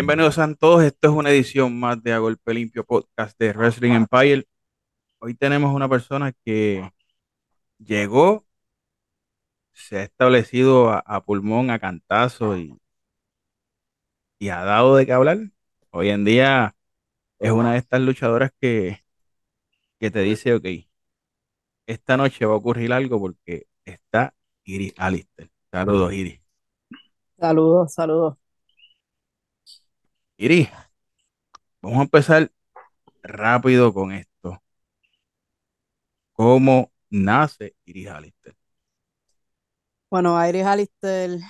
Bienvenidos a todos. Esto es una edición más de A Golpe Limpio Podcast de Wrestling Empire. Hoy tenemos una persona que llegó, se ha establecido a, pulmón, a cantazo y, y ha dado de qué hablar. Hoy en día es una de estas luchadoras que, que te dice, ok, esta noche va a ocurrir algo porque está Iris Alistair. Saludos, Iris. Saludos, saludos. Iris, vamos a empezar rápido con esto. ¿Cómo nace Iris Alistair? Bueno, Iris Alistair,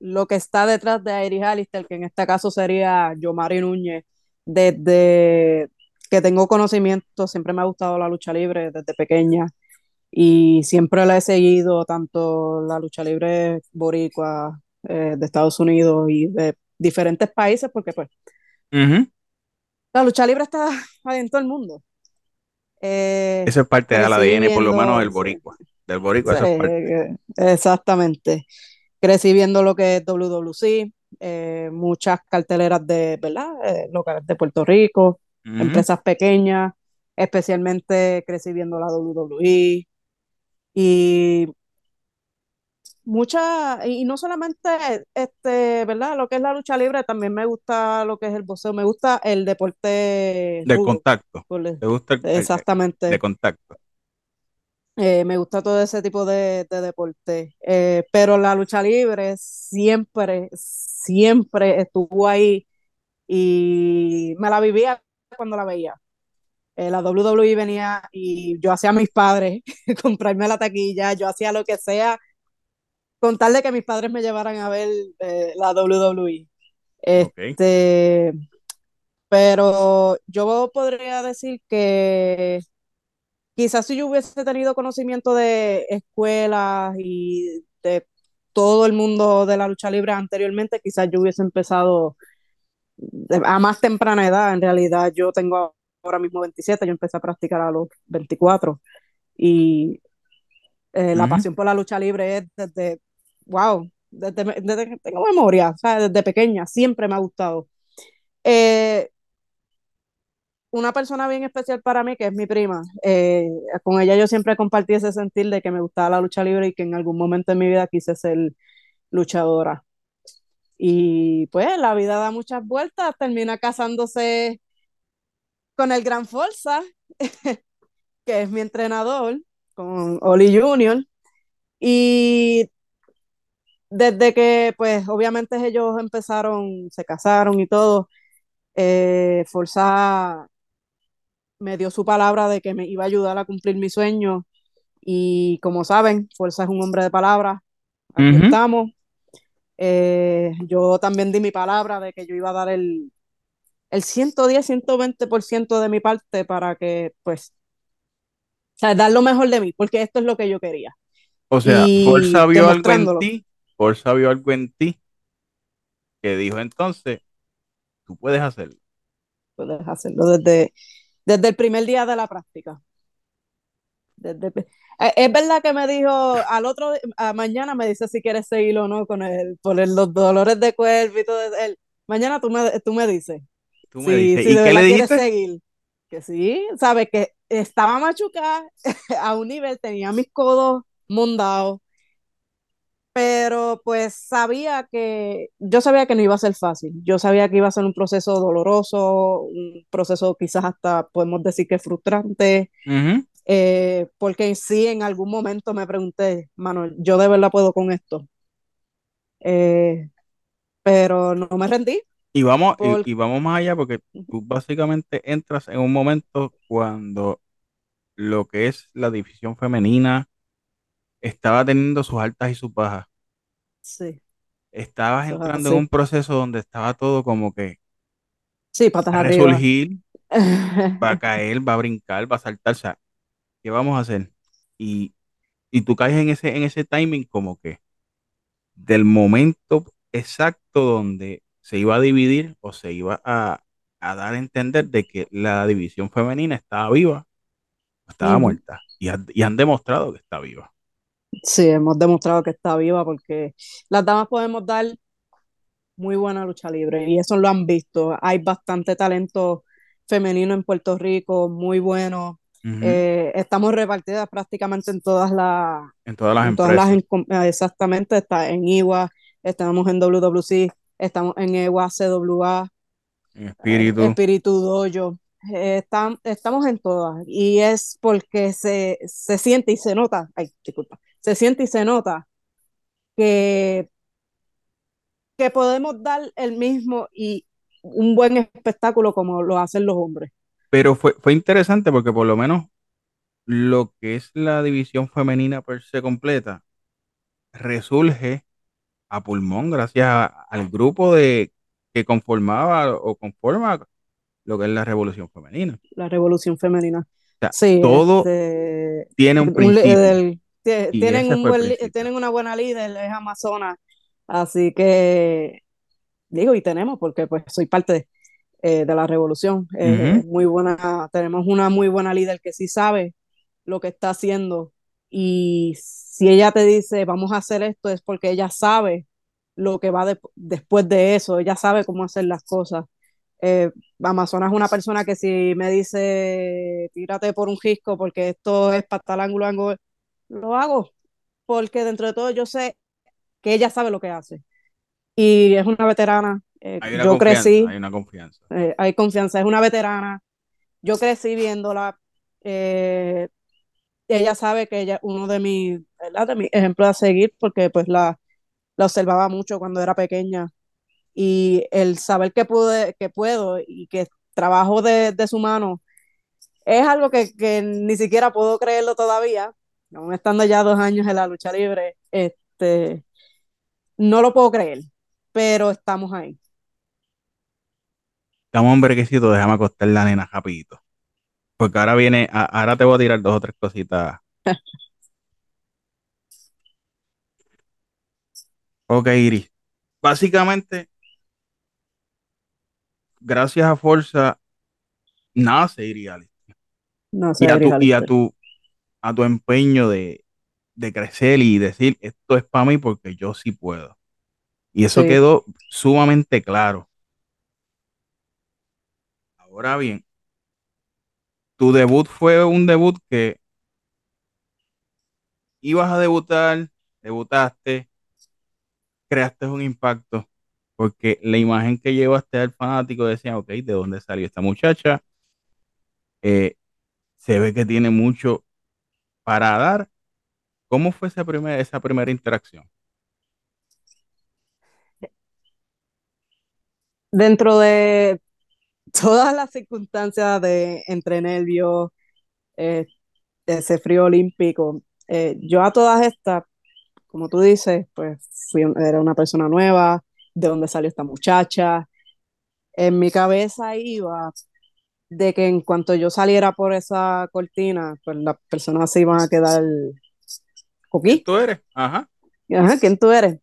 lo que está detrás de Iris Alistair, que en este caso sería Yomari Núñez, desde que tengo conocimiento, siempre me ha gustado la lucha libre desde pequeña y siempre la he seguido, tanto la lucha libre boricua eh, de Estados Unidos y de diferentes países, porque pues Ujú. la lucha libre está en todo el mundo. Eh, Eso es parte del crecí ADN, por lo menos viendo- del sí. boricua. Del boricua, eso es parte. Eh, exactamente. Crecí viendo lo que es WWC, eh, muchas carteleras de, ¿verdad? Eh, locales de Puerto Rico, empresas pequeñas, especialmente crecí viendo la WWE y mucha, y no solamente este, ¿verdad? Lo que es la lucha libre, también me gusta lo que es el boxeo, me gusta el deporte rudo, contacto. por le- ¿Te gusta el, el- el- exactamente. de contacto? Eh, me gusta todo ese tipo de, de deporte. Eh, pero la lucha libre siempre, siempre estuvo ahí y me la vivía cuando la veía. Eh, la WWE venía y yo hacía a mis padres comprarme la taquilla, yo hacía lo que sea, con tal de que mis padres me llevaran a ver eh, la WWE. Este, pero yo podría decir que quizás si yo hubiese tenido conocimiento de escuelas y de todo el mundo de la lucha libre anteriormente, quizás yo hubiese empezado a más temprana edad. En realidad, yo tengo ahora mismo 27, yo empecé a practicar a los 24 y eh, la pasión por la lucha libre es desde, wow, desde, desde que tengo memoria, sea, desde pequeña, siempre me ha gustado. Eh, una persona bien especial para mí, que es mi prima. Eh, con ella yo siempre compartí ese sentir de que me gustaba la lucha libre y que en algún momento de mi vida quise ser luchadora. Y pues la vida da muchas vueltas, termina casándose con el Gran Forza, que es mi entrenador, con Oli Junior. Y desde que, pues obviamente ellos empezaron, se casaron y todo, eh, Forza me dio su palabra de que me iba a ayudar a cumplir mi sueño. Y como saben, Fuerza es un hombre de palabra. Aquí estamos. Eh, yo también di mi palabra de que yo iba a dar el, el 110, 120% de mi parte para que, pues, o sea, dar lo mejor de mí, porque esto es lo que yo quería. O sea, Y Forza vio algo en ti, Forza vio algo en ti que dijo entonces, tú puedes hacerlo. Puedes hacerlo desde, desde el primer día de la práctica. Desde, eh, es verdad que me dijo al otro a mañana me dice si quieres seguir o no con el por el- los dolores de cuerpo y todo el, mañana tú me, tú me dices Tú me dices, si ¿y de qué le quieres dijiste? seguir que sí sabes que estaba machucada a un nivel tenía mis codos mondados pero pues sabía que yo sabía que no iba a ser fácil yo sabía que iba a ser un proceso doloroso un proceso quizás hasta podemos decir que frustrante Ujú. eh, porque sí en algún momento me pregunté, mano, yo de verdad puedo con esto. Eh, pero no me rendí. Y vamos, y- Por- y, vamos más allá porque tú básicamente entras en un momento cuando lo que es la división femenina estaba teniendo sus altas y sus bajas. Sí, Estabas entrando en un proceso donde estaba todo como que sí, patas va a arriba. resurgir, va a caer, va a brincar, va a saltar. O sea, ¿qué vamos a hacer? Y, y tú caes en ese, en ese timing como que del momento exacto donde se iba a dividir o se iba a, a dar a entender de que la división femenina estaba viva o estaba muerta. Y, y han demostrado que está viva. Sí, hemos demostrado que está viva porque las damas podemos dar muy buena lucha libre y eso lo han visto. Hay bastante talento femenino en Puerto Rico, muy bueno. eh, estamos repartidas prácticamente en todas las en todas las en empresas. todas las exactamente está en IWA, estamos en WWC, estamos en EWA, CWA, en Espíritu. Espíritu Dojo. Eh, están, estamos en todas y es porque se, se siente y se nota, ay, disculpa, se siente y se nota que, que podemos dar el mismo y un buen espectáculo como lo hacen los hombres. Pero fue, fue interesante porque por lo menos lo que es la división femenina per se completa resurge a pulmón gracias a- al grupo de que conformaba o conforma lo que es la revolución femenina. La revolución femenina. O sea, Sí, todo este, tiene un principio. Tienen, un buen tienen una buena líder, es Amazona, así que digo, y tenemos, porque pues soy parte de, eh, de la revolución, eh, muy buena, tenemos una muy buena líder que sí sabe lo que está haciendo. Y si ella te dice vamos a hacer esto es porque ella sabe lo que va de- después de eso, ella sabe cómo hacer las cosas. Eh, Amazona es una persona que si me dice tírate por un risco porque esto es para tal ángulo, ángulo, lo hago porque dentro de todo yo sé que ella sabe lo que hace y es una veterana. eh, Hay una yo crecí, hay una confianza. eh, hay confianza, es una veterana. Yo crecí viéndola. eh, ella sabe que ella es uno de mis, ¿verdad? de mis ejemplos a seguir porque pues la, la observaba mucho cuando era pequeña y el saber que pude, que puedo y que trabajo de, de su mano es algo que, que ni siquiera puedo creerlo todavía, aún estando ya dos años en la lucha libre, este, no lo puedo creer, pero estamos ahí. Estamos hombrecitos, déjame acostar la nena rapidito. Porque ahora viene, a- ahora te voy a tirar dos o tres cositas. Ok, Iris. Básicamente, gracias a Forza, nace Iris Alice. No Y a tu, y a Alistair. tu, a tu empeño de, de crecer y decir, esto es para mí porque yo sí puedo. Y eso Sí. quedó sumamente claro. Ahora bien, tu debut fue un debut que ibas a debutar, debutaste, creaste un impacto, porque la imagen que llevaste al fanático decía, ok, ¿de dónde salió esta muchacha? Eh, se ve que tiene mucho para dar. ¿Cómo fue esa primera, esa primera interacción? Dentro de todas las circunstancias de entre nervios, eh, ese frío olímpico, eh, yo a todas estas, como tú dices, pues era una persona nueva, de dónde salió esta muchacha. En mi cabeza iba de que en cuanto yo saliera por esa cortina, pues las personas se iban a quedar coquí. ¿Tú eres? Ajá. Ajá, ¿quién tú eres?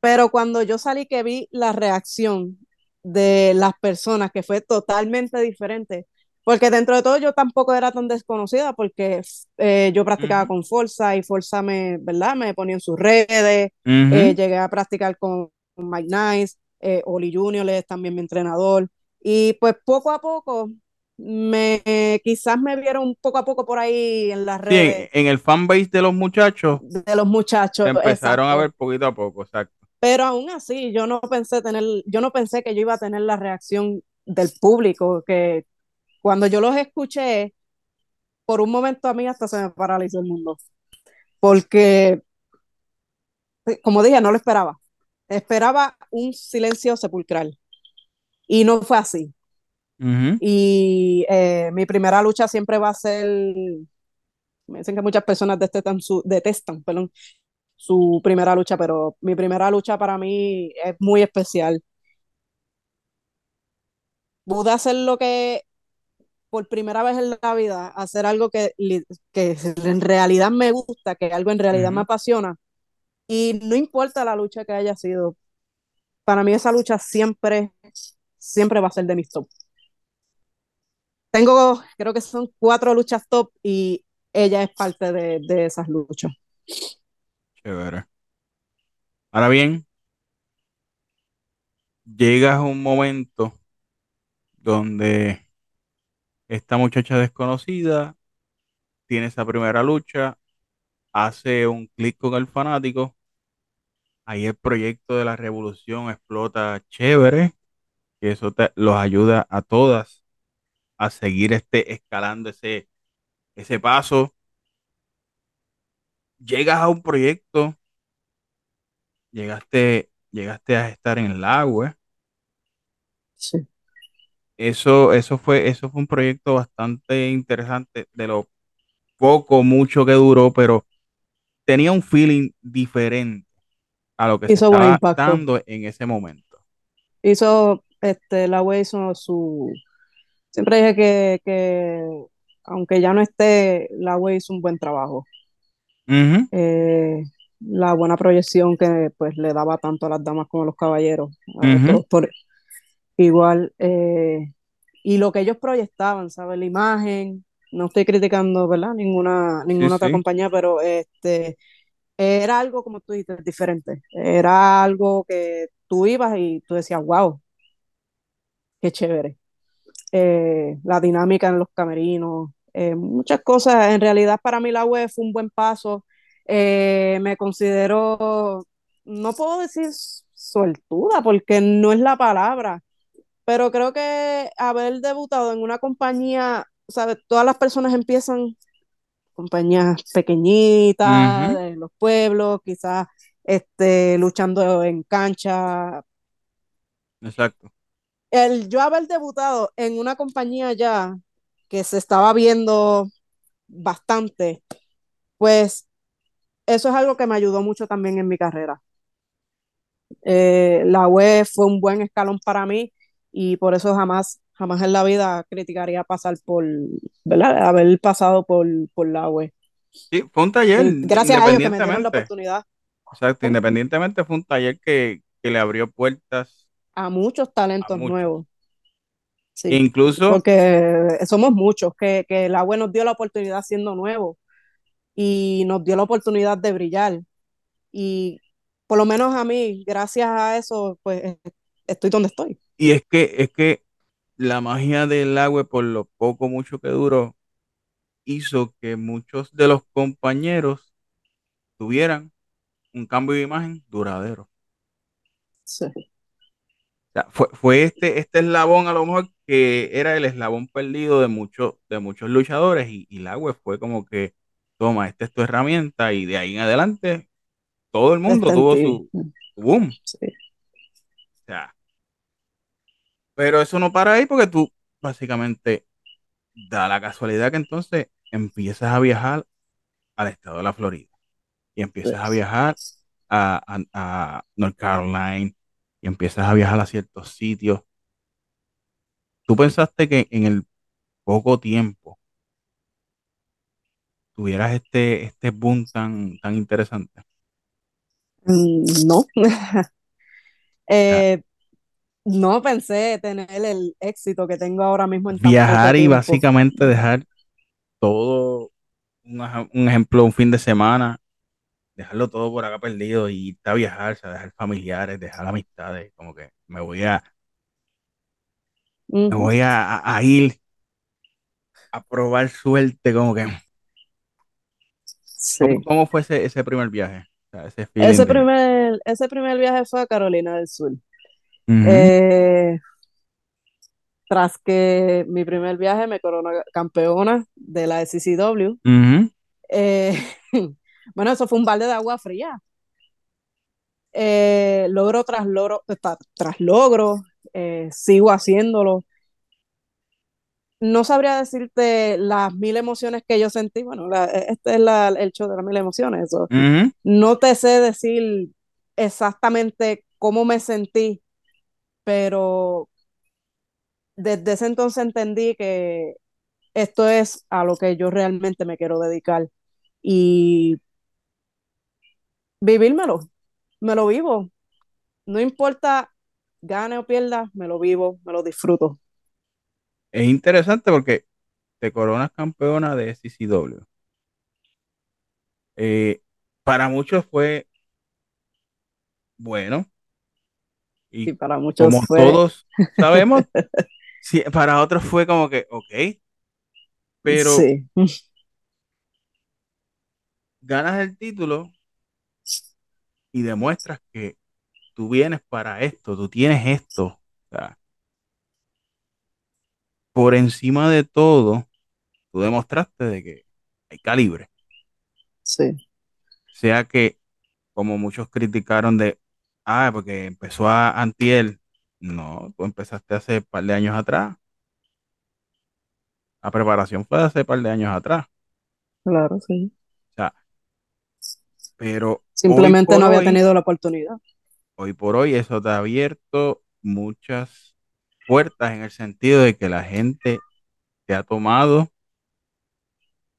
Pero cuando yo salí que vi la reacción de las personas, que fue totalmente diferente, porque dentro de todo yo tampoco era tan desconocida, porque eh, yo practicaba con Forza y Forza me, ¿verdad? Me ponía en sus redes, eh, llegué a practicar con, con Mike Nice, eh, Oli Junior es también mi entrenador, y pues poco a poco, me, quizás me vieron poco a poco por ahí en las Sí, en, redes en el fanbase de los muchachos de los muchachos. empezaron a ver poquito a poco, exacto. Pero aún así, yo no pensé tener, yo no pensé que yo iba a tener la reacción del público, que cuando yo los escuché, por un momento a mí hasta se me paralizó el mundo. Porque, como dije, no lo esperaba. Esperaba un silencio sepulcral. Y no fue así. Ujú. Y eh, mi primera lucha siempre va a ser, me dicen que muchas personas detestan su, detestan, perdón, su primera lucha, pero mi primera lucha para mí es muy especial. Pude hacer lo que por primera vez en la vida, hacer algo que, que en realidad me gusta, que algo en realidad me Ujú. apasiona, y no importa la lucha que haya sido, para mí esa lucha siempre, siempre va a ser de mis top. Tengo, creo que son cuatro luchas top y ella es parte de, de esas luchas. Chévere. Ahora bien, llegas a un momento donde esta muchacha desconocida tiene esa primera lucha, hace un clic con el fanático, ahí el proyecto de la revolución explota chévere, que eso te- los ayuda a todas a seguir este, escalando ese, ese paso. Llegas a un proyecto, llegaste, llegaste a estar en el agua. Sí. Eso, eso fue, eso fue un proyecto bastante interesante, de lo poco, mucho que duró, pero tenía un feeling diferente a lo que Hizo estaba dando en ese momento. Hizo, este, la hizo su, siempre dije que, que aunque ya no esté, la hizo un buen trabajo. Eh, la buena proyección que pues le daba tanto a las damas como a los caballeros, a ujú, todos por igual. eh, y lo que ellos proyectaban, ¿sabes? La imagen, no estoy criticando, ¿verdad? Ninguna, Sí, ninguna otra sí. compañía, pero este, era algo, como tú dices, diferente. Era algo que tú ibas y tú decías, wow, qué chévere. Eh, la dinámica en los camerinos, eh, muchas cosas. En realidad, para mí la web fue un buen paso. Eh, me considero, no puedo decir suertuda, porque no es la palabra, pero creo que haber debutado en una compañía, ¿sabes? Todas las personas empiezan compañías pequeñitas, de los pueblos, quizás este, luchando en cancha. Exacto. El yo haber debutado en una compañía ya que se estaba viendo bastante, pues eso es algo que me ayudó mucho también en mi carrera. Eh, la web fue un buen escalón para mí y por eso jamás, jamás en la vida criticaría pasar por, ¿verdad? Haber pasado por, por la web. Sí, fue un taller, Y gracias a ellos que me dieron la oportunidad. Exacto, independientemente fue un taller que, que le abrió puertas A muchos a talentos muchos. nuevos, sí, incluso, porque somos muchos, que, que la web nos dio la oportunidad siendo nuevos y nos dio la oportunidad de brillar. Y por lo menos a mí, gracias a eso, pues estoy donde estoy. y es que, es que la magia del agua, por lo poco, mucho que duró, hizo que muchos de los compañeros tuvieran un cambio de imagen duradero. Sí, O sea, fue, fue este, este eslabón a lo mejor que era el eslabón perdido de muchos, de muchos luchadores y, y la web fue como que, toma, esta es tu herramienta y de ahí en adelante todo el mundo tuvo su, su boom. Sí, O sea, pero eso no para ahí porque tú básicamente da la casualidad que entonces empiezas a viajar al estado de la Florida y empiezas a viajar a, a, a North Carolina y empiezas a viajar a ciertos sitios. ¿Tú pensaste que en el poco tiempo tuvieras este, este boom tan, tan interesante? Mm, No, eh, no pensé tener el éxito que tengo ahora mismo en tan poco viajar y tiempo. básicamente dejar todo, un ejemplo, un fin de semana, dejarlo todo por acá perdido y irte a viajar, o sea, dejar familiares, dejar amistades, como que me voy a, me voy a, a- a ir a probar suerte, como que, ¿cómo, Sí. cómo fue ese, ese primer viaje? O sea, ese feeling Ese de... primer, ese primer viaje fue a Carolina del Sur. Eh, tras que mi primer viaje me coroné campeona de la SCCW. Eh, bueno, eso fue un balde de agua fría. Eh, logro tras logro, tras logro, eh, sigo haciéndolo. No sabría decirte las mil emociones que yo sentí. Bueno, la- este es la- el show de las mil emociones. Eso. ujú. No te sé decir exactamente cómo me sentí, pero desde ese entonces entendí que esto es a lo que yo realmente me quiero dedicar y vivírmelo, me lo vivo, no importa gane o pierda, me lo vivo, me lo disfruto. Es interesante porque te coronas campeona de CCW. Eh, para muchos fue bueno, Y para muchos como fue, todos sabemos, sí, para otros fue como que, ok, pero sí, ganas el título y demuestras que tú vienes para esto, tú tienes esto. O sea, por encima de todo, tú demostraste de que hay calibre. sí, Sea que, como muchos criticaron de, ah, porque empezó a Antiel, no, tú empezaste hace un par de años atrás. La preparación fue hace un par de años atrás. claro, sí. O sea, pero Simplemente no había hoy, tenido la oportunidad. hoy por hoy, eso te ha abierto muchas puertas en el sentido de que la gente te ha tomado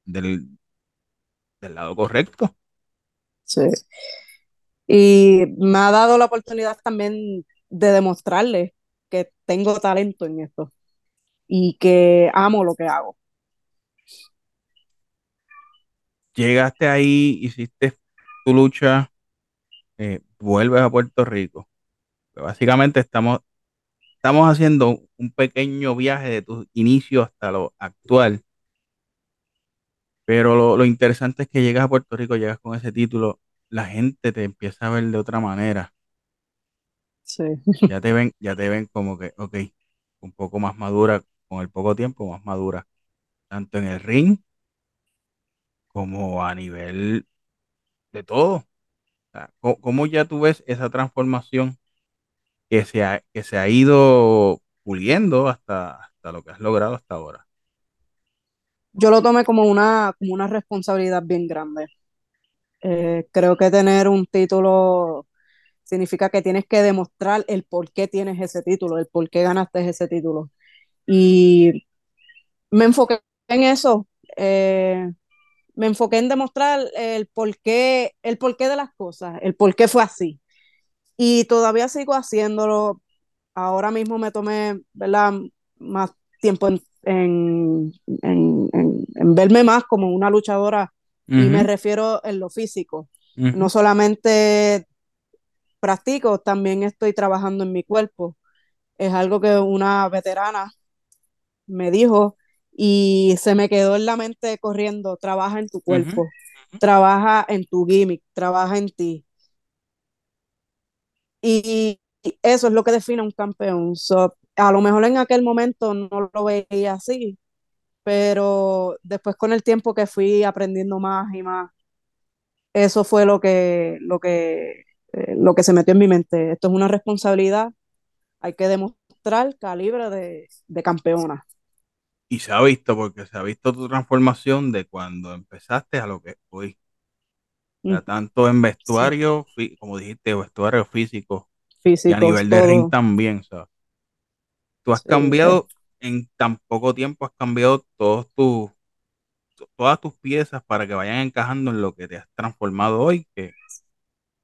del, del lado correcto. Sí. Y me ha dado la oportunidad también de demostrarle que tengo talento en esto y que amo lo que hago. Llegaste ahí, hiciste tu lucha, eh, vuelves a Puerto Rico. Pues básicamente estamos, estamos haciendo un pequeño viaje de tus inicios hasta lo actual. Pero lo, lo interesante es que llegas a Puerto Rico, llegas con ese título, la gente te empieza a ver de otra manera. Sí, Ya te ven, ya te ven como que, ok, un poco más madura, con el poco tiempo más madura, tanto en el ring como a nivel de todo. ¿cómo, cómo ya tú ves esa transformación que se ha, que se ha ido puliendo hasta, hasta lo que has logrado hasta ahora? yo lo tomé como una, como una responsabilidad bien grande. Eh, creo que tener un título significa que tienes que demostrar el por qué tienes ese título, el por qué ganaste ese título. Y me enfoqué en eso. eh, me enfoqué en demostrar el porqué, el porqué de las cosas, el por qué fue así. Y todavía sigo haciéndolo. Ahora mismo me tomé, ¿verdad? Más tiempo en, en, en, en, verme más como una luchadora y me refiero en lo físico. No solamente practico, también estoy trabajando en mi cuerpo. Es algo que una veterana me dijo y se me quedó en la mente corriendo, trabaja en tu cuerpo, trabaja en tu gimmick, trabaja en ti. Y eso es lo que define un campeón. So, a lo mejor en aquel momento no lo veía así, pero después con el tiempo que fui aprendiendo más y más, eso fue lo que, lo que, eh, lo que se metió en mi mente. Esto es una responsabilidad, hay que demostrar calibre de, de campeona. Y se ha visto, porque se ha visto tu transformación de cuando empezaste a lo que es hoy. O Mm, sea, tanto en vestuario, como dijiste, vestuario físico y a nivel de ring también. Sea, tú has Sí, cambiado, en tan poco tiempo has cambiado todos tus, to- todas tus piezas para que vayan encajando en lo que te has transformado hoy, que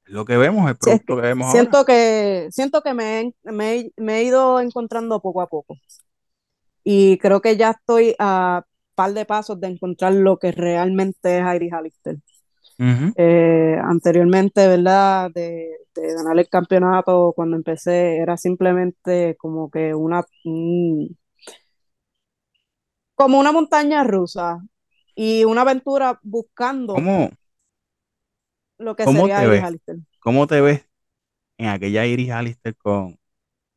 es lo que vemos, el producto que vemos ahora. siento que, siento que me, me, me he ido encontrando poco a poco y creo que ya estoy a par de pasos de encontrar lo que realmente es Iris. Ujú, Eh, anteriormente, ¿verdad? De, de ganar el campeonato cuando empecé era simplemente como que una, un- como una montaña rusa y una aventura buscando ¿Cómo, lo que cómo sería te Iris ves? ¿Cómo te ves en aquella Iris Alistair con,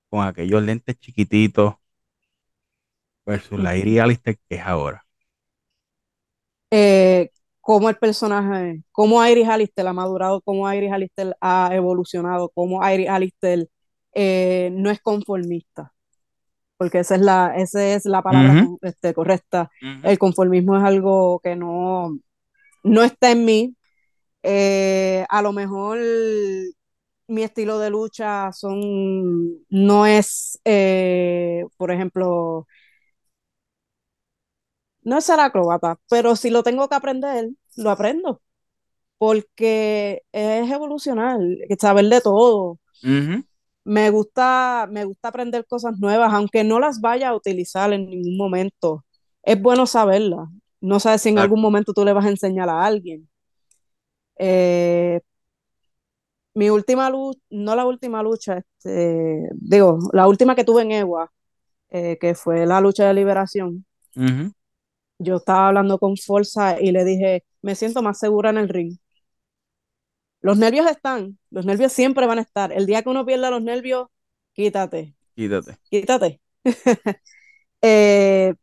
con aquellos lentes chiquititos versus la Iris Alistair que es ahora? eh, cómo el personaje, cómo Iris Alistair ha madurado, cómo Iris Alistair ha evolucionado, cómo Iris Alistair eh, no es conformista, porque esa es la, esa es la palabra este, correcta. El conformismo es algo que no, no está en mí. Eh, a lo mejor mi estilo de lucha son, no es, eh, por ejemplo, no es ser acróbata, pero si lo tengo que aprender, lo aprendo. porque es evolucionar, saber de todo. Me gusta, me gusta aprender cosas nuevas, aunque no las vaya a utilizar en ningún momento. Es bueno saberlas. No sabes si en algún momento tú le vas a enseñar a alguien. Eh, mi última lucha, no la última lucha, este, digo, la última que tuve en EWA, eh, que fue la lucha de liberación. Yo estaba hablando con Forza y le dije, me siento más segura en el ring. Los nervios están, los nervios siempre van a estar. El día que uno pierda los nervios, quítate, Quítate. quítate. Eh,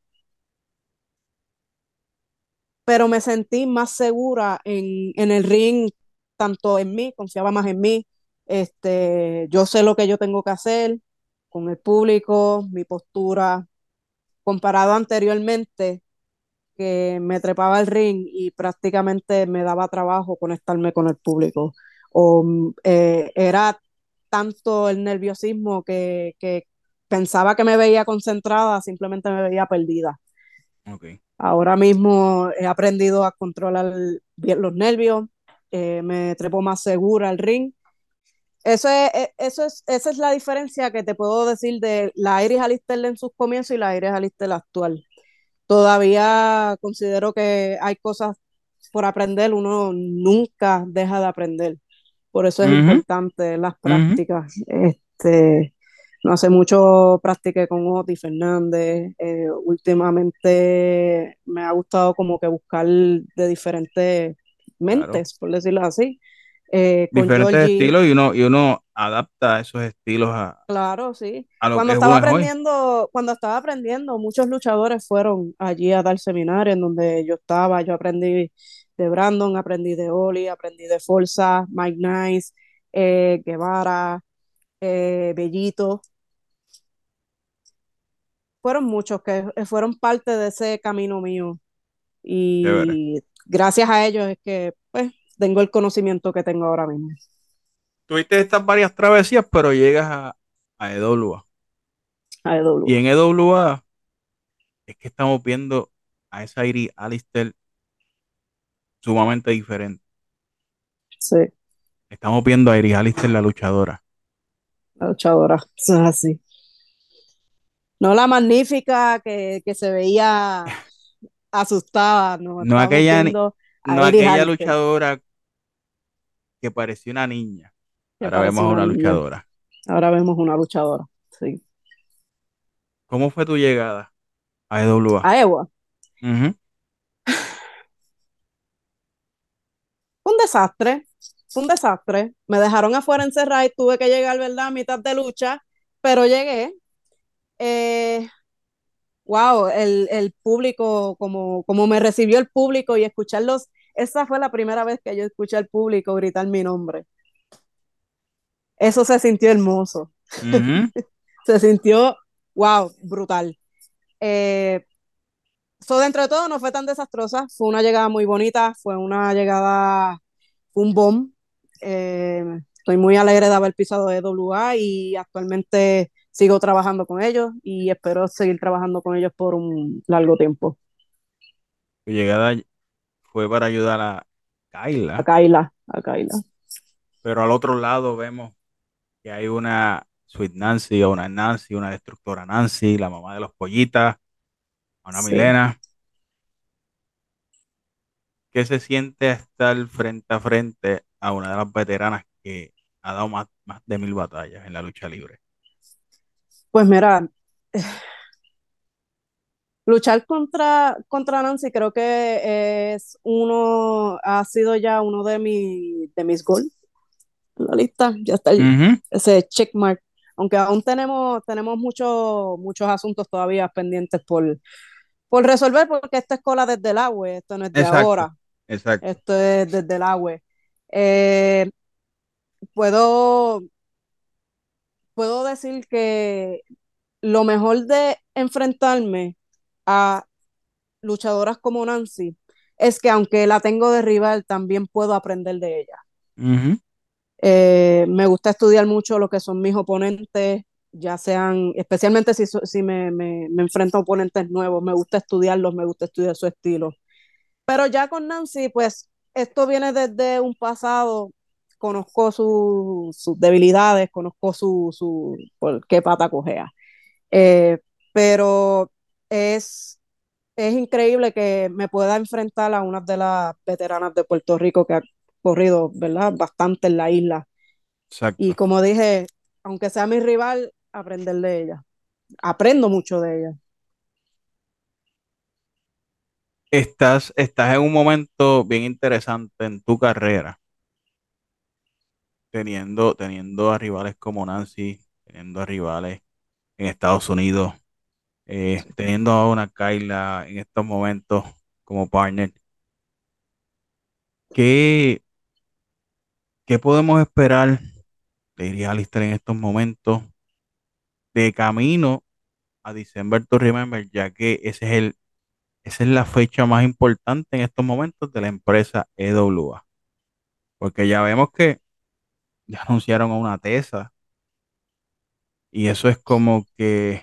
pero me sentí más segura en, en el ring, tanto en mí, confiaba más en mí. Este, yo sé lo que yo tengo que hacer con el público, mi postura, comparado anteriormente, que me trepaba al ring y prácticamente me daba trabajo conectarme con el público. O eh, era tanto el nerviosismo que, que pensaba que me veía concentrada, simplemente me veía perdida. Ok. Ahora mismo he aprendido a controlar bien los nervios, eh, me trepo más segura al ring. Eso es, eh, eso es, esa es la diferencia que te puedo decir de la Iris Alistair en sus comienzos y la Iris Alistair actual. Todavía considero que hay cosas por aprender, uno nunca deja de aprender. Por eso es importante las prácticas. Este, no hace mucho practiqué con Oti Fernández. eh, últimamente me ha gustado como que buscar de diferentes mentes, por decirlo así. Eh, Diferentes Georgie, estilos y uno, y uno adapta esos estilos a, claro, sí. a lo Cuando que estaba hoy. aprendiendo, cuando estaba aprendiendo, muchos luchadores fueron allí a dar seminarios en donde yo estaba. Yo aprendí de Brandon, aprendí de Oli, aprendí de Forza, Mike Nice, eh, Guevara, eh, Bellito. Fueron muchos que fueron parte de ese camino mío. Y gracias a ellos es que tengo el conocimiento que tengo ahora mismo. Tuviste estas varias travesías, pero llegas a, a EWA. A EW. Y en EWA es que estamos viendo a esa Iris Alistair sumamente diferente. Sí, Estamos viendo a Iris Alistair, la luchadora. la luchadora. Eso es así. No la magnífica que, que se veía asustada, no, No aquella, no aquella luchadora que parecía una niña. que Ahora vemos a una niña. luchadora. Ahora vemos una luchadora. Sí. ¿Cómo fue tu llegada a EWA? A Ewa. Fue un desastre, fue un desastre. Me dejaron afuera encerrada y tuve que llegar, ¿verdad? A mitad de lucha, pero llegué. Eh, wow, el, el público, como, como me recibió el público y escucharlos, esa fue la primera vez que yo escuché al público gritar mi nombre. Eso se sintió hermoso, se sintió, wow, brutal. Eh, so, dentro de todo no fue tan desastrosa, fue una llegada muy bonita, fue una llegada, un bomb. Eh, estoy muy alegre de haber pisado EWA y actualmente sigo trabajando con ellos y espero seguir trabajando con ellos por un largo tiempo. Tu llegada fue para ayudar a A Kyla, Kaila, a Kaila. pero al otro lado vemos que hay una Sweet Nancy, o una Nancy, una destructora Nancy, la mamá de los pollitas, una Sí. Milena. ¿Qué se siente estar frente a frente a una de las veteranas que ha dado más, más de mil batallas en la lucha libre? Pues mira, luchar contra, contra Nancy creo que es uno, ha sido ya uno de, mi, de mis goals. La lista, ya está el- Ujú. ese checkmark. Aunque aún tenemos, tenemos muchos muchos asuntos todavía pendientes por, por resolver, porque esta es cola desde el agua, esto no es de Exacto. ahora, Exacto. esto es desde el agua. Eh, puedo, puedo decir que lo mejor de enfrentarme a luchadoras como Nancy es que aunque la tengo de rival, también puedo aprender de ella. Eh, me gusta estudiar mucho lo que son mis oponentes, ya sean, especialmente si, si me, me, me enfrento a oponentes nuevos, me gusta estudiarlos, me gusta estudiar su estilo. Pero ya con Nancy, pues esto viene desde un pasado, conozco su- sus debilidades, conozco su, su por qué pata cojea. Eh, pero es, es increíble que me pueda enfrentar a una de las veteranas de Puerto Rico que ha corrido, ¿verdad? Bastante en la isla. Y como dije, aunque sea mi rival, aprender de ella. Aprendo mucho de ella. Estás, estás en un momento bien interesante en tu carrera, teniendo, teniendo a rivales como Nancy, teniendo a rivales en Estados Unidos, eh, teniendo a una Kyla en estos momentos como partner. ¿Qué, qué podemos esperar? Te diría Alistair en estos momentos de camino a December to Remember, ya que ese es el, esa es la fecha más importante en estos momentos de la empresa EWA. Porque ya vemos que ya anunciaron a una TESA y eso es como que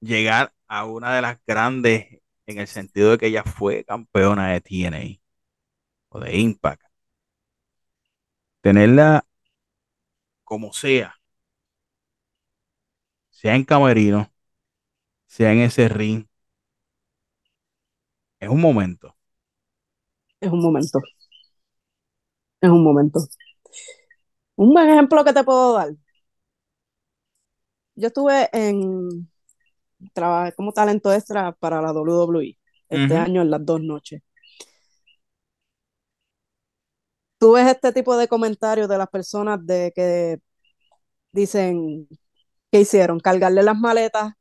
llegar a una de las grandes en el sentido de que ella fue campeona de TNA o de Impact. Tenerla como sea, sea en camerino, sea en ese ring, es un momento. Es un momento. Es un momento. Un buen ejemplo que te puedo dar. Yo estuve en trabajé como talento extra para la WWE este año en las dos noches. Tú ves este tipo de comentarios de las personas de que dicen que hicieron cargarle las maletas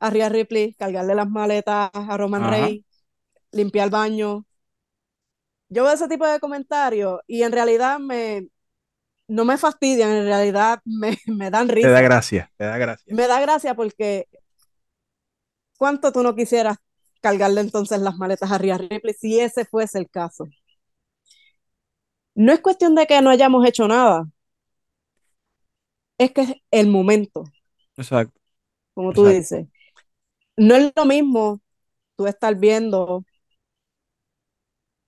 a Rhea Ripley, cargarle las maletas a Roman Ajá. Reigns, limpiar el baño. Yo veo ese tipo de comentarios y en realidad me no me fastidian, en realidad me, me dan Te da risa. gracia, te da gracia. Me da gracia porque ¿cuánto tú no quisieras cargarle entonces las maletas a Rhea Ripley si ese fuese el caso? No es cuestión de que no hayamos hecho nada, es que es el momento, Exacto, como tú exacto. dices. No es lo mismo tú estar viendo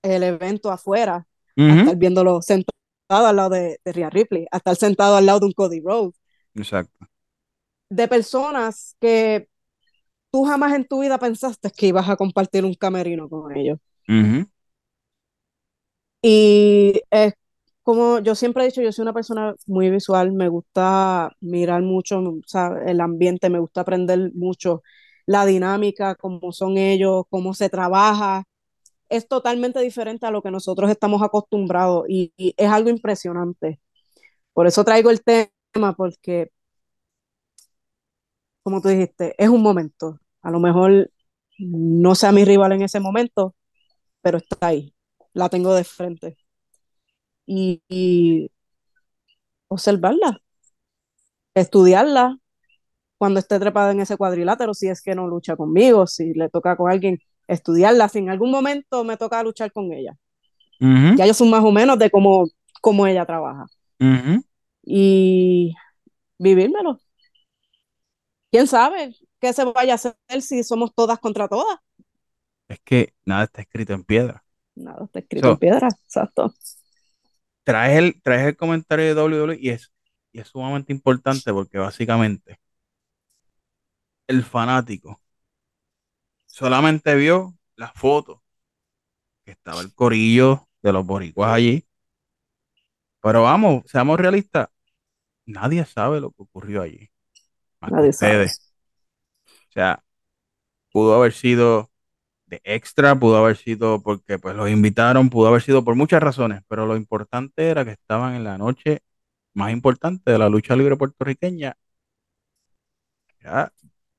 el evento afuera, a Ujú. estar viéndolo sentado al lado de, de Rhea Ripley, a estar sentado al lado de un Cody Rhodes, Exacto. de personas que tú jamás en tu vida pensaste que ibas a compartir un camerino con ellos. Y es como yo siempre he dicho, yo soy una persona muy visual, me gusta mirar mucho o sea, el ambiente, me gusta aprender mucho la dinámica, cómo son ellos, cómo se trabaja. Es totalmente diferente a lo que nosotros estamos acostumbrados y, y es algo impresionante. Por eso traigo el tema, porque, como tú dijiste, es un momento. A lo mejor no sea mi rival en ese momento, pero está ahí. La tengo de frente. Y, y observarla, estudiarla cuando esté trepada en ese cuadrilátero, si es que no lucha conmigo, si le toca con alguien, estudiarla, si en algún momento me toca luchar con ella. Ujú. Ya yo soy más o menos de cómo, cómo ella trabaja. Y vivírmelo. ¿Quién sabe qué se vaya a hacer si somos todas contra todas? Es que nada está escrito en piedra. Nada, está escrito So, en piedra, exacto. traes el, traes el comentario de WWE y es, y es sumamente importante porque básicamente el fanático solamente vio la foto que estaba el corillo de los boricuas allí. Pero vamos, seamos realistas, nadie sabe lo que ocurrió allí, Nadie. O sea, pudo haber sido de extra, pudo haber sido porque pues los invitaron, pudo haber sido por muchas razones, pero lo importante era que estaban en la noche más importante de la lucha libre puertorriqueña, que era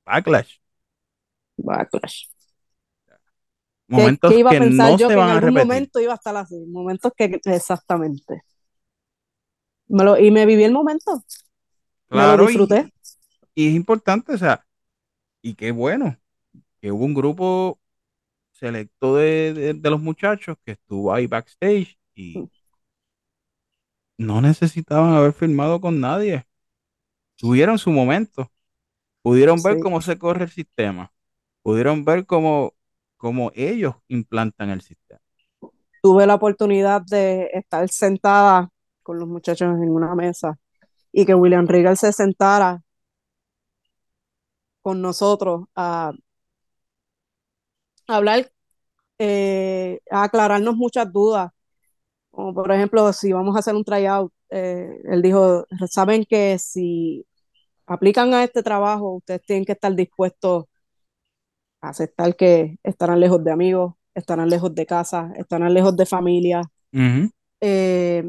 Backlash. Backlash. ¿Qué, Momentos qué iba a que pensar no yo se que en van a algún repetir. momento iba a estar así? Momentos que exactamente. Me lo, y me viví el momento. Me lo Claro, disfruté. Y, es importante, o sea, y qué bueno, que hubo un grupo selecto de, de- de los muchachos que estuvo ahí backstage y no necesitaban haber firmado con nadie. Tuvieron su momento. Pudieron ver Sí. cómo se corre el sistema. Pudieron ver cómo, cómo ellos implantan el sistema. Tuve la oportunidad de estar sentada con los muchachos en una mesa y que William Regal se sentara con nosotros a, a hablar, eh, a aclararnos muchas dudas. Como por ejemplo, si vamos a hacer un tryout, eh, él dijo, saben que si aplican a este trabajo, ustedes tienen que estar dispuestos a aceptar que estarán lejos de amigos, estarán lejos de casa, estarán lejos de familia. eh,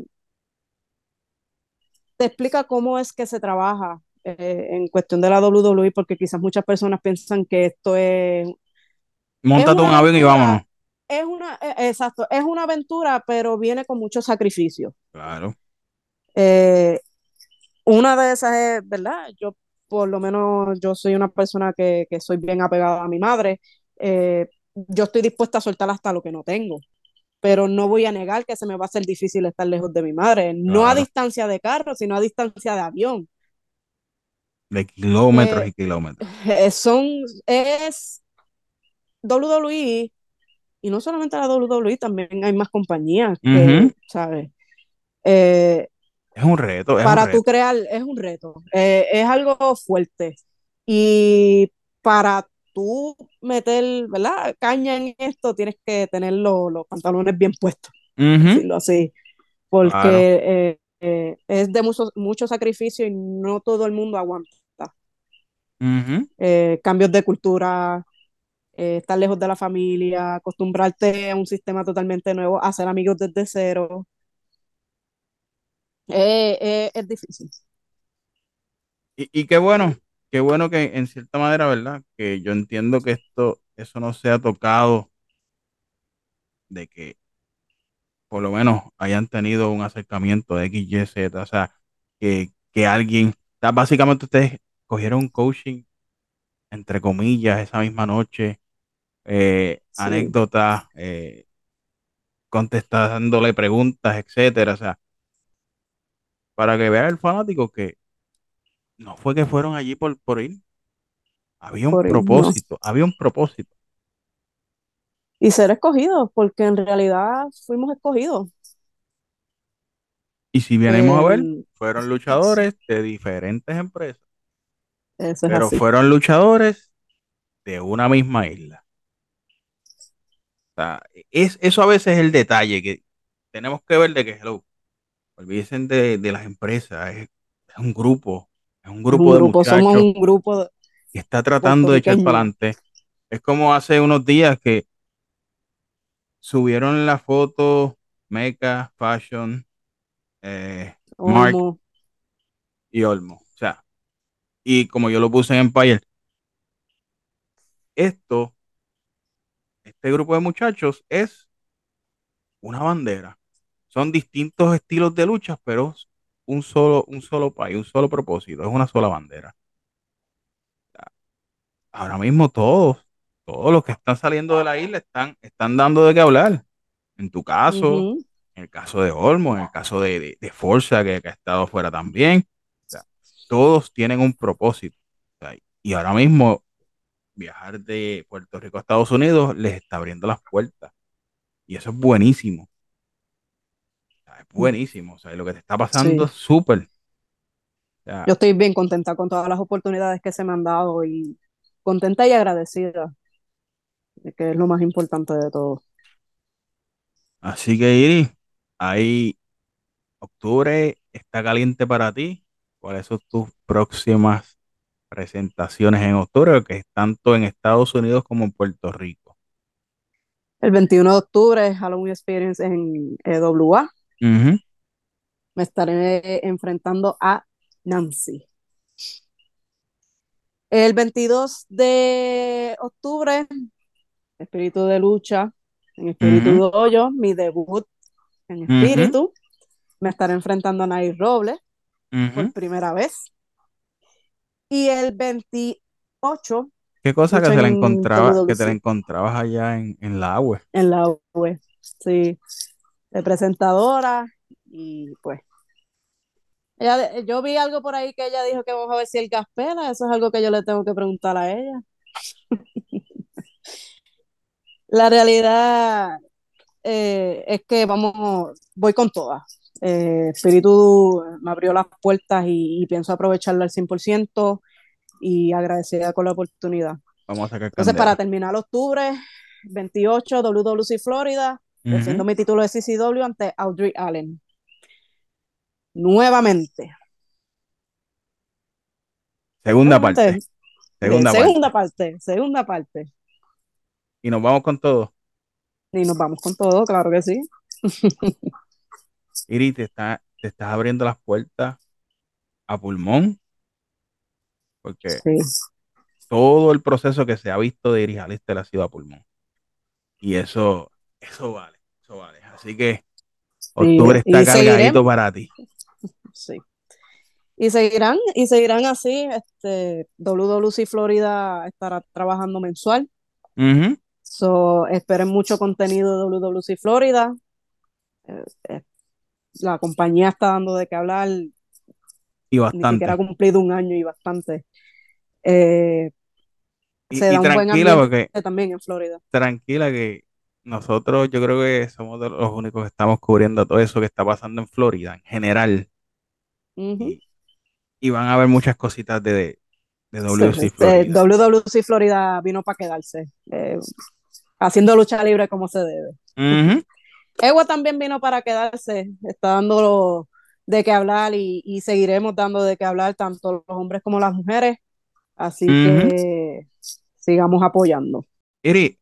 te explica cómo es que se trabaja eh, en cuestión de la WWE, porque quizás muchas personas piensan que esto es... Montate un avión y vámonos. Es una, eh, exacto, es una aventura, pero viene con mucho sacrificio. Claro. Eh, una de esas es, ¿verdad? Yo, por lo menos, yo soy una persona que, que soy bien apegada a mi madre. Eh, yo estoy dispuesta a soltar hasta lo que no tengo, pero no voy a negar que se me va a hacer difícil estar lejos de mi madre, no a distancia de carro, sino a distancia de avión. De kilómetros y kilómetros. son, es WWE, y no solamente la WWE, también hay más compañías, que, ¿sabes? Eh, es un reto. para tú crear, es un reto. Eh, es algo fuerte. Y para tú meter, ¿verdad? Caña en esto, tienes que tener los pantalones bien puestos. decirlo así. Porque eh, eh, es de mucho, mucho sacrificio y no todo el mundo aguanta. Cambios de cultura, estar lejos de la familia, acostumbrarte a un sistema totalmente nuevo, hacer amigos desde cero. Eh, eh, es difícil. Y, qué bueno, qué bueno que en cierta manera, ¿verdad? Que yo entiendo que esto, eso no se ha tocado de que por lo menos hayan tenido un acercamiento de X, Y, Z, o sea, que, que alguien, básicamente ustedes cogieron coaching, entre comillas, esa misma noche, eh, anécdotas, eh, contestándole preguntas, etcétera, o sea, para que vea el fanático que no fue que fueron allí por, por ir. Había un propósito, había un propósito. Y ser escogidos, porque en realidad fuimos escogidos. Y si vienemos a ver, fueron luchadores de diferentes empresas. Pero fueron luchadores de una misma isla. O sea, es, eso a veces es el detalle que tenemos que ver de que hello, olvídense de, de las empresas, es, un grupo, es un grupo, de muchachos somos un grupo que está tratando de echar para adelante. Es como hace unos días que subieron la foto Mecha, Fashion, eh, Mark y Olmo. Y como yo lo puse en Empire, esto, este grupo de muchachos es una bandera son distintos estilos de lucha, pero un solo, un solo país, un solo propósito, es una sola bandera. Ahora mismo todos, todos los que están saliendo de la isla están, están dando de qué hablar. En tu caso, en el caso de Olmo, en el caso de, de, Forza, que, ha estado fuera también. Todos tienen un propósito. y ahora mismo viajar de Puerto Rico a Estados Unidos les está abriendo las puertas. Y eso es buenísimo buenísimo. O sea, lo que te está pasando es súper. Yo estoy bien contenta con todas las oportunidades que se me han dado y contenta y agradecida, que es lo más importante de todo. Así que, Iris, ahí octubre está caliente para ti. ¿Cuáles son tus próximas presentaciones en octubre, que es tanto en Estados Unidos como en Puerto Rico? El 21 de octubre es Halloween Experience en EWA. Me estaré enfrentando a Nancy. El 22 de octubre, Espíritu de Lucha, en Espíritu de Hoyo, mi debut en Espíritu. Me estaré enfrentando a Nay Robles por primera vez. Y el 28. ¿Qué cosa que se la encontraba, que te la encontrabas allá en, en la agua? En la agua, sí de presentadora y pues ella, yo vi algo por ahí que ella dijo que vamos a ver si el gas pela, eso es algo que yo le tengo que preguntar a ella. La realidad eh, es que vamos, voy con todas. Eh, Espíritu me abrió las puertas y, pienso aprovecharlo al 100% y agradecida con la oportunidad. Vamos a sacar Entonces, para terminar octubre, 28, WWC Florida, Defiendo mi título de CCW ante Audrey Allen. nuevamente. Segunda Nuevamente, parte. Segunda, segunda parte. parte, segunda parte. Y nos vamos con todo. Y nos vamos con todo, claro que sí. Iri, te, está, te estás abriendo las puertas a pulmón. Porque Sí. todo el proceso que se ha visto de Iris Alister ha sido a pulmón. Y eso, eso vale, eso vale. Así que octubre está cargadito para ti. Sí. Y seguirán, y seguirán así. Este, WWC Florida estará trabajando mensual. So, esperen mucho contenido de WWC Florida. Eh, la compañía está dando de qué hablar. Y Ni bastante. siquiera ha cumplido un año y bastante. Eh, Y, se y da un buen tranquila, porque también en Florida. tranquila que nosotros yo creo que somos de los únicos que estamos cubriendo todo eso que está pasando en Florida en general. Y, y van a haber muchas cositas de, de WC Sí, Florida. eh, WWC Florida vino para quedarse, eh, haciendo lucha libre como se debe. Ujú. Ewa también vino para quedarse, está dando de qué hablar y, y seguiremos dando de qué hablar tanto los hombres como las mujeres, así que sigamos apoyando. Iri,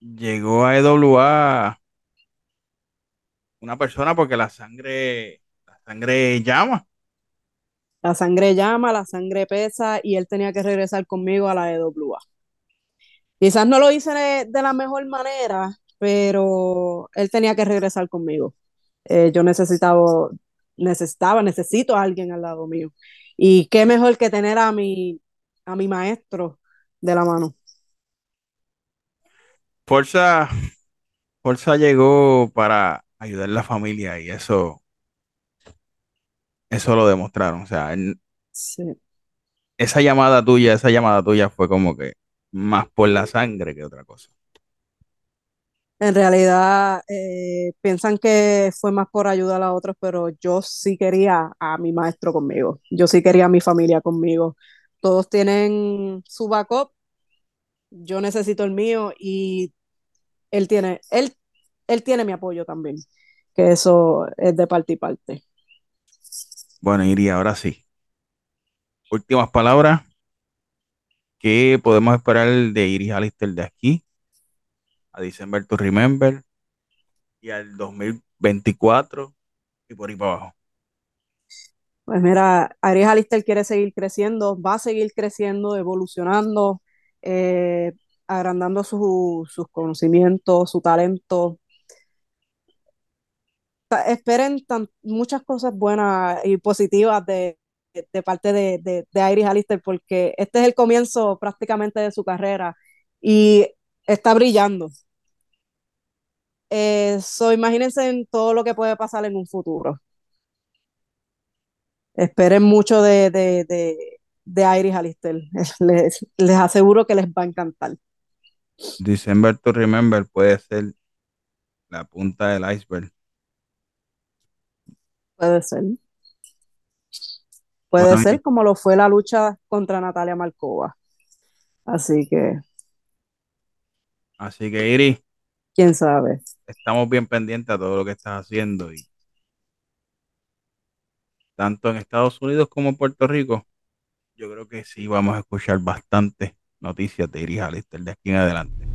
llegó a EWA una persona porque la sangre, la sangre llama. La sangre llama, la sangre pesa y él tenía que regresar conmigo a la EWA. Quizás no lo hice de, de la mejor manera, pero él tenía que regresar conmigo. Eh, yo necesitaba, necesitaba, necesito a alguien al lado mío. Y qué mejor que tener a mi, a mi maestro de la mano. Forza, Forza llegó para ayudar a la familia y eso, eso lo demostraron. O sea, Sí. esa llamada tuya, esa llamada tuya fue como que más por la sangre que otra cosa. En realidad eh, piensan que fue más por ayudar a otros, pero yo sí quería a mi maestro conmigo. Yo sí quería a mi familia conmigo. Todos tienen su backup. Yo necesito el mío y él tiene, él, él tiene mi apoyo también. Que eso es de parte y parte. Bueno, Iri, ahora sí. Últimas palabras. ¿Qué podemos esperar de Iris Alister de aquí a December to Remember y al 2024 y por ahí para abajo? Pues mira, Aries Alister quiere seguir creciendo, va a seguir creciendo, evolucionando, eh, agrandando su- sus conocimientos, su talento. Ta- Esperen muchas cosas buenas y positivas de, de- parte de, de, de Iris Alister, porque este es el comienzo prácticamente de su carrera y está brillando. Eh, so, imagínense en todo lo que puede pasar en un futuro. Esperen mucho de, de, de, de Iris Alister. Les, les aseguro que les va a encantar. December to Remember puede ser la punta del iceberg. Puede ser. Puede Bueno, ser como lo fue la lucha contra Natalia Markova. Así que, así que Iris, quién sabe. estamos bien pendientes a todo lo que estás haciendo y tanto en Estados Unidos como en Puerto Rico, yo creo que sí vamos a escuchar bastantes noticias de Iris Alister de aquí en adelante.